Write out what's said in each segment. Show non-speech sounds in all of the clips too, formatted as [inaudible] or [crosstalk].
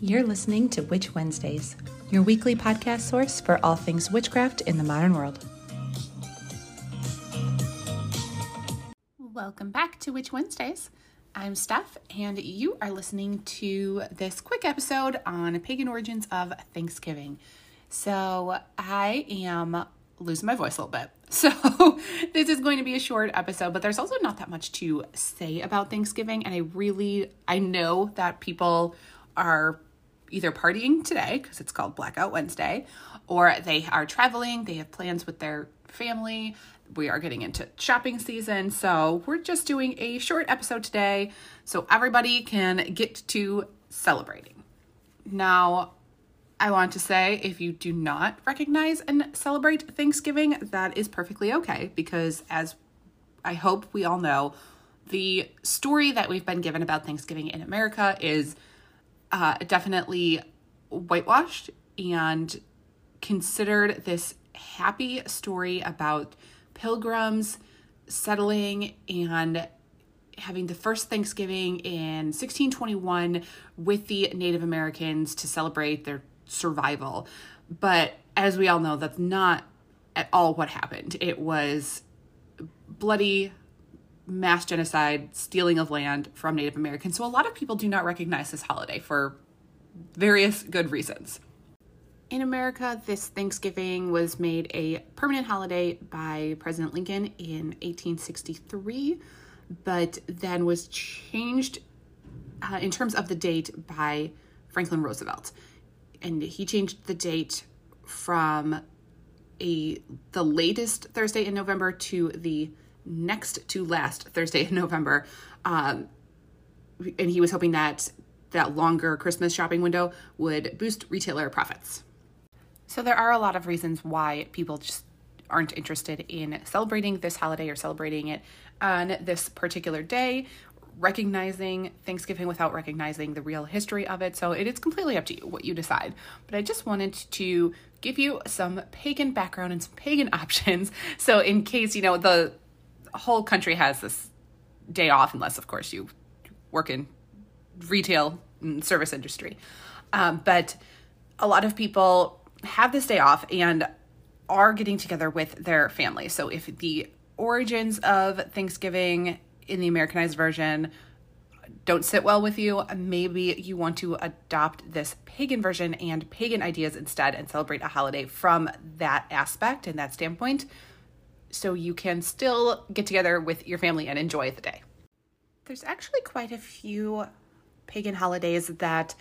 You're listening to Witch Wednesdays, your weekly podcast source for all things witchcraft in the modern world. Welcome back to Witch Wednesdays. I'm Steph, and you are listening to this quick episode on pagan origins of Thanksgiving. So, I am losing my voice a little bit. [laughs] So, this is going to be a short episode, but there's also not that much to say about Thanksgiving. And I really, I know that people are either partying today because it's called Blackout Wednesday, or they are traveling, they have plans with their family. We are getting into shopping season, so we're just doing a short episode today so everybody can get to celebrating. Now, I want to say if you do not recognize and celebrate Thanksgiving, that is perfectly okay because, as I hope we all know, the story that we've been given about Thanksgiving in America is uh, definitely whitewashed and considered this happy story about pilgrims settling and having the first Thanksgiving in 1621 with the Native Americans to celebrate their survival. But as we all know, that's not at all what happened. It was bloody mass genocide, stealing of land from Native Americans. So a lot of people do not recognize this holiday for various good reasons. In America, this Thanksgiving was made a permanent holiday by President Lincoln in 1863, but then was changed uh, in terms of the date by Franklin Roosevelt. And he changed the date from a the latest Thursday in November to the next to last Thursday in November. Um, and he was hoping that that longer Christmas shopping window would boost retailer profits. So there are a lot of reasons why people just aren't interested in celebrating this holiday or celebrating it on this particular day, recognizing Thanksgiving without recognizing the real history of it. So it is completely up to you what you decide. But I just wanted to give you some pagan background and some pagan [laughs] options. So in case, you know, the whole country has this day off, unless, of course, you work in retail and service industry. Um, but a lot of people have this day off and are getting together with their family. So if the origins of Thanksgiving in the Americanized version don't sit well with you, maybe you want to adopt this pagan version and pagan ideas instead and celebrate a holiday from that aspect and that standpoint so you can still get together with your family and enjoy the day. There's actually quite a few pagan holidays that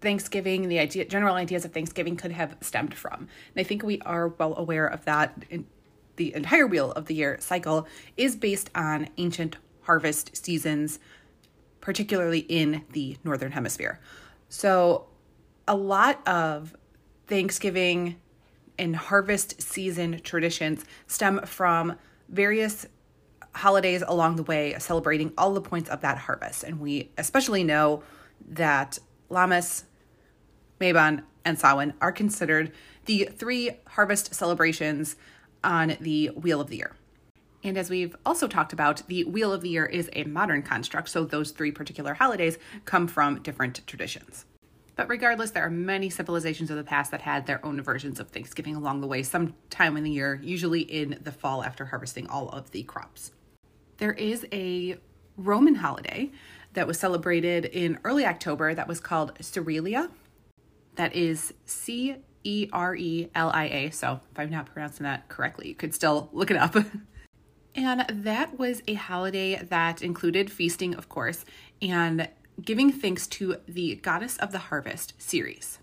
Thanksgiving, the idea, general ideas of Thanksgiving could have stemmed from. And I think we are well aware of that. The entire wheel of the year cycle is based on ancient harvest seasons, particularly in the northern hemisphere. So, a lot of Thanksgiving and harvest season traditions stem from various holidays along the way celebrating all the points of that harvest. And we especially know that Lammas, Mabon, and Samhain are considered the three harvest celebrations on the Wheel of the Year. And as we've also talked about, the Wheel of the Year is a modern construct, so those three particular holidays come from different traditions. But regardless, there are many civilizations of the past that had their own versions of Thanksgiving along the way, sometime in the year, usually in the fall after harvesting all of the crops. There is a Roman holiday that was celebrated in early October that was called Cerealia. That is C E R E L I A. So if I'm not pronouncing that correctly, you could still look it up. [laughs] and that was a holiday that included feasting, of course, and Giving Thanks to the Goddess of the Harvest Ceres.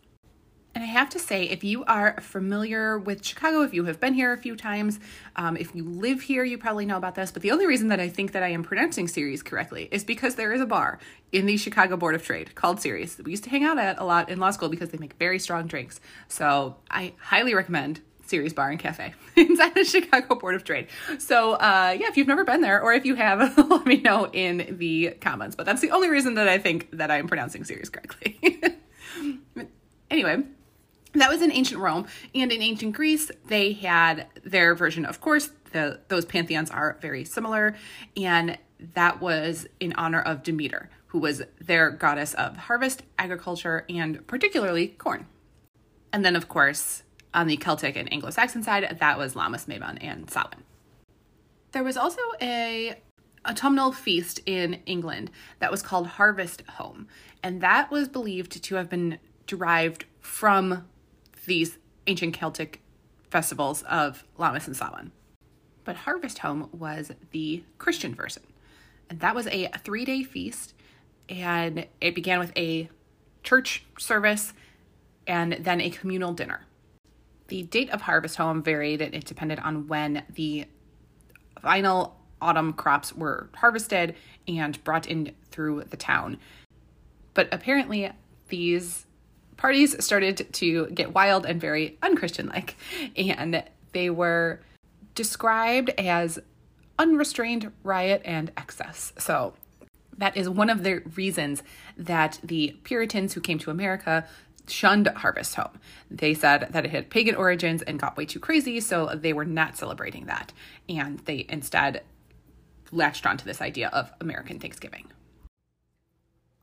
And I have to say, if you are familiar with Chicago, if you have been here a few times, um, if you live here, you probably know about this. But the only reason that I think that I am pronouncing Ceres correctly is because there is a bar in the Chicago Board of Trade called Ceres that we used to hang out at a lot in law school because they make very strong drinks. So I highly recommend Ceres Bar and Cafe [laughs] inside the Chicago Board of Trade. So, uh, yeah, if you've never been there or if you have, [laughs] let me know in the comments. But that's the only reason that I think that I'm pronouncing Ceres correctly. [laughs] anyway, that was in ancient Rome. And in ancient Greece, they had their version, of course, the, those pantheons are very similar. And that was in honor of Demeter, who was their goddess of harvest, agriculture, and particularly corn. And then, of course, on the Celtic and Anglo Saxon side, that was Lammas, Mabon, and Samhain. There was also a autumnal feast in England that was called Harvest Home, and that was believed to have been derived from these ancient Celtic festivals of Lammas and Samhain. But Harvest Home was the Christian version, and that was a three day feast, and it began with a church service and then a communal dinner. The date of Harvest Home varied, it depended on when the final autumn crops were harvested and brought in through the town. But apparently, these parties started to get wild and very unchristian like, [laughs] and they were described as unrestrained riot and excess. So, that is one of the reasons that the Puritans who came to America shunned Harvest Home. They said that it had pagan origins and got way too crazy, so they were not celebrating that. And they instead latched onto this idea of American Thanksgiving.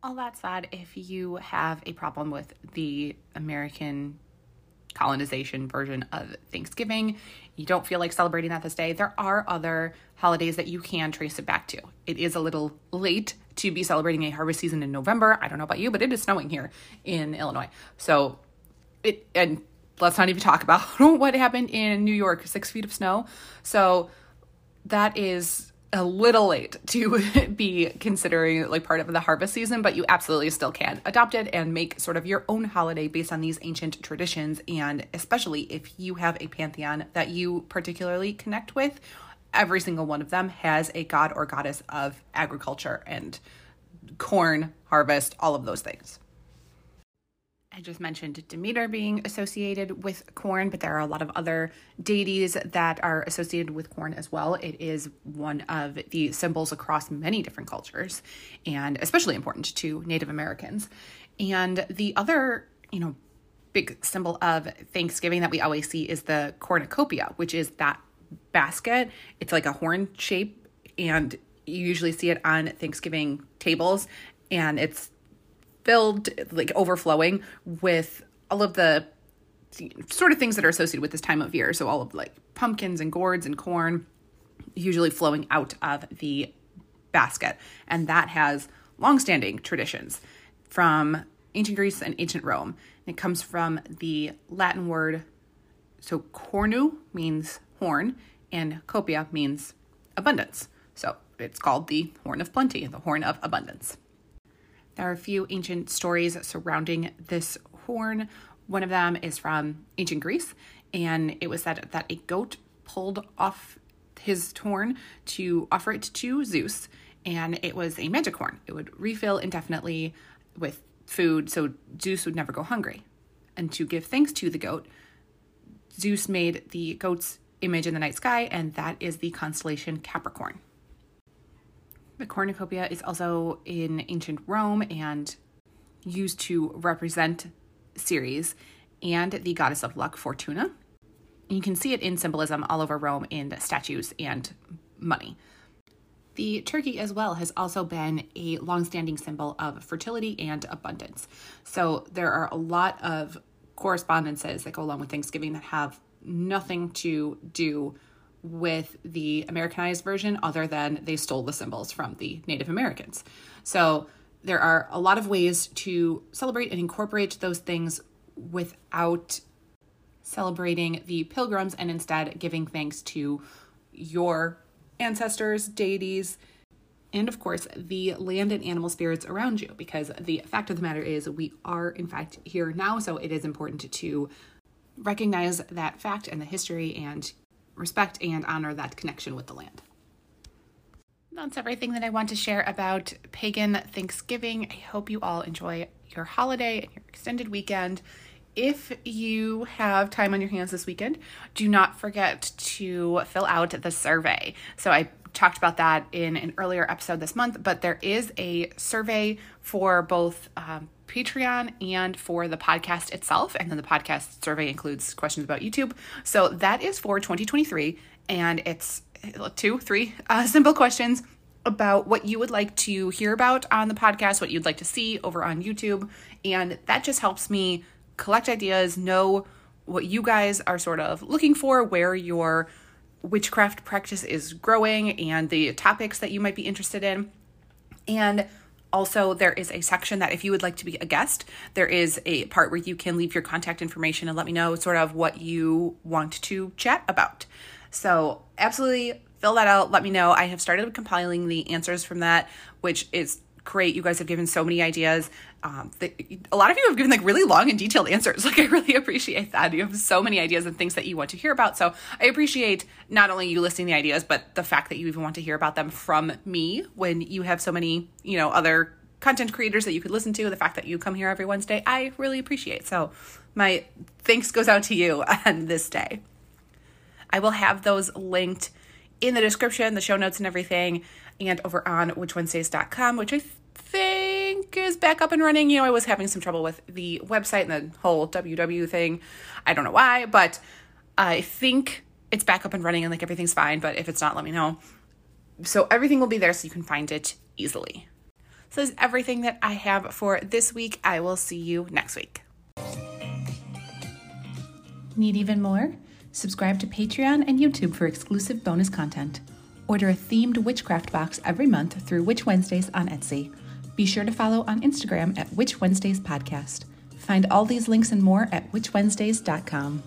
All that said, if you have a problem with the American colonization version of Thanksgiving, you don't feel like celebrating that this day, there are other holidays that you can trace it back to. It is a little late to be celebrating a harvest season in November. I don't know about you, but it is snowing here in Illinois. So it, and let's not even talk about [laughs] what happened in New York six feet of snow. So that is a little late to [laughs] be considering like part of the harvest season, but you absolutely still can adopt it and make sort of your own holiday based on these ancient traditions. And especially if you have a pantheon that you particularly connect with, every single one of them has a god or goddess of agriculture and corn harvest, all of those things. I just mentioned Demeter being associated with corn, but there are a lot of other deities that are associated with corn as well. It is one of the symbols across many different cultures and especially important to Native Americans. And the other, you know, big symbol of Thanksgiving that we always see is the cornucopia, which is that basket. It's like a horn shape and you usually see it on Thanksgiving tables and it's filled, like overflowing with all of the sort of things that are associated with this time of year. So all of like pumpkins and gourds and corn usually flowing out of the basket. And that has long-standing traditions from ancient Greece and ancient Rome. It comes from the Latin word so cornu means horn and copia means abundance. So it's called the horn of plenty, the horn of abundance. There are a few ancient stories surrounding this horn. One of them is from ancient Greece, and it was said that a goat pulled off his horn to offer it to Zeus, and it was a magic horn. It would refill indefinitely with food, so Zeus would never go hungry. And to give thanks to the goat, Zeus made the goat's image in the night sky, and that is the constellation Capricorn. The cornucopia is also in ancient Rome and used to represent Ceres and the goddess of luck, Fortuna. You can see it in symbolism all over Rome in statues and money. The turkey, as well, has also been a long-standing symbol of fertility and abundance. So there are a lot of correspondences that go along with Thanksgiving that have nothing to do with the Americanized version other than they stole the symbols from the Native Americans. So there are a lot of ways to celebrate and incorporate those things without celebrating the pilgrims and instead giving thanks to your ancestors, deities, and of course the land and animal spirits around you because the fact of the matter is we are in fact here now so it is important to recognize that fact and the history and respect and honor that connection with the land. That's everything that I want to share about pagan Thanksgiving. I hope you all enjoy your holiday and your extended weekend. If you have time on your hands this weekend, do not forget to fill out the survey. So I talked about that in an earlier episode this month, but there is a survey for both um, Patreon and for the podcast itself. And then the podcast survey includes questions about YouTube. So that is for 2023. And it's two, three uh, [laughs] simple questions about what you would like to hear about on the podcast, what you'd like to see over on YouTube. And that just helps me collect ideas, know what you guys are sort of looking for, where your witchcraft practice is growing, and the topics that you might be interested in. And also, there is a section that if you would like to be a guest, there is a part where you can leave your contact information and let me know sort of what you want to chat about. So, absolutely fill that out. Let me know. I have started compiling the answers from that, which is great. You guys have given so many ideas. Um, a lot of you have given like really long and detailed answers. [laughs] Like I really appreciate that. You have so many ideas and things that you want to hear about. So I appreciate not only you listing the ideas, but the fact that you even want to hear about them from me when you have so many, you know, other content creators that you could listen to. The fact that you come here every Wednesday, I really appreciate. So my thanks goes out to you [laughs] on this day. I will have those linked in the description, the show notes, and everything, and over on witchwednesdays.com, which I think is back up and running. You know, I was having some trouble with the website and the whole WW thing. I don't know why, but I think it's back up and running and like everything's fine. But if it's not, let me know. So everything will be there so you can find it easily. So that's everything that I have for this week. I will see you next week. Need even more? Subscribe to Patreon and YouTube for exclusive bonus content. Order a themed witchcraft box every month through Witch Wednesdays on Etsy. Be sure to follow on Instagram at Witch Wednesdays Podcast. Find all these links and more at witchwednesdays.com.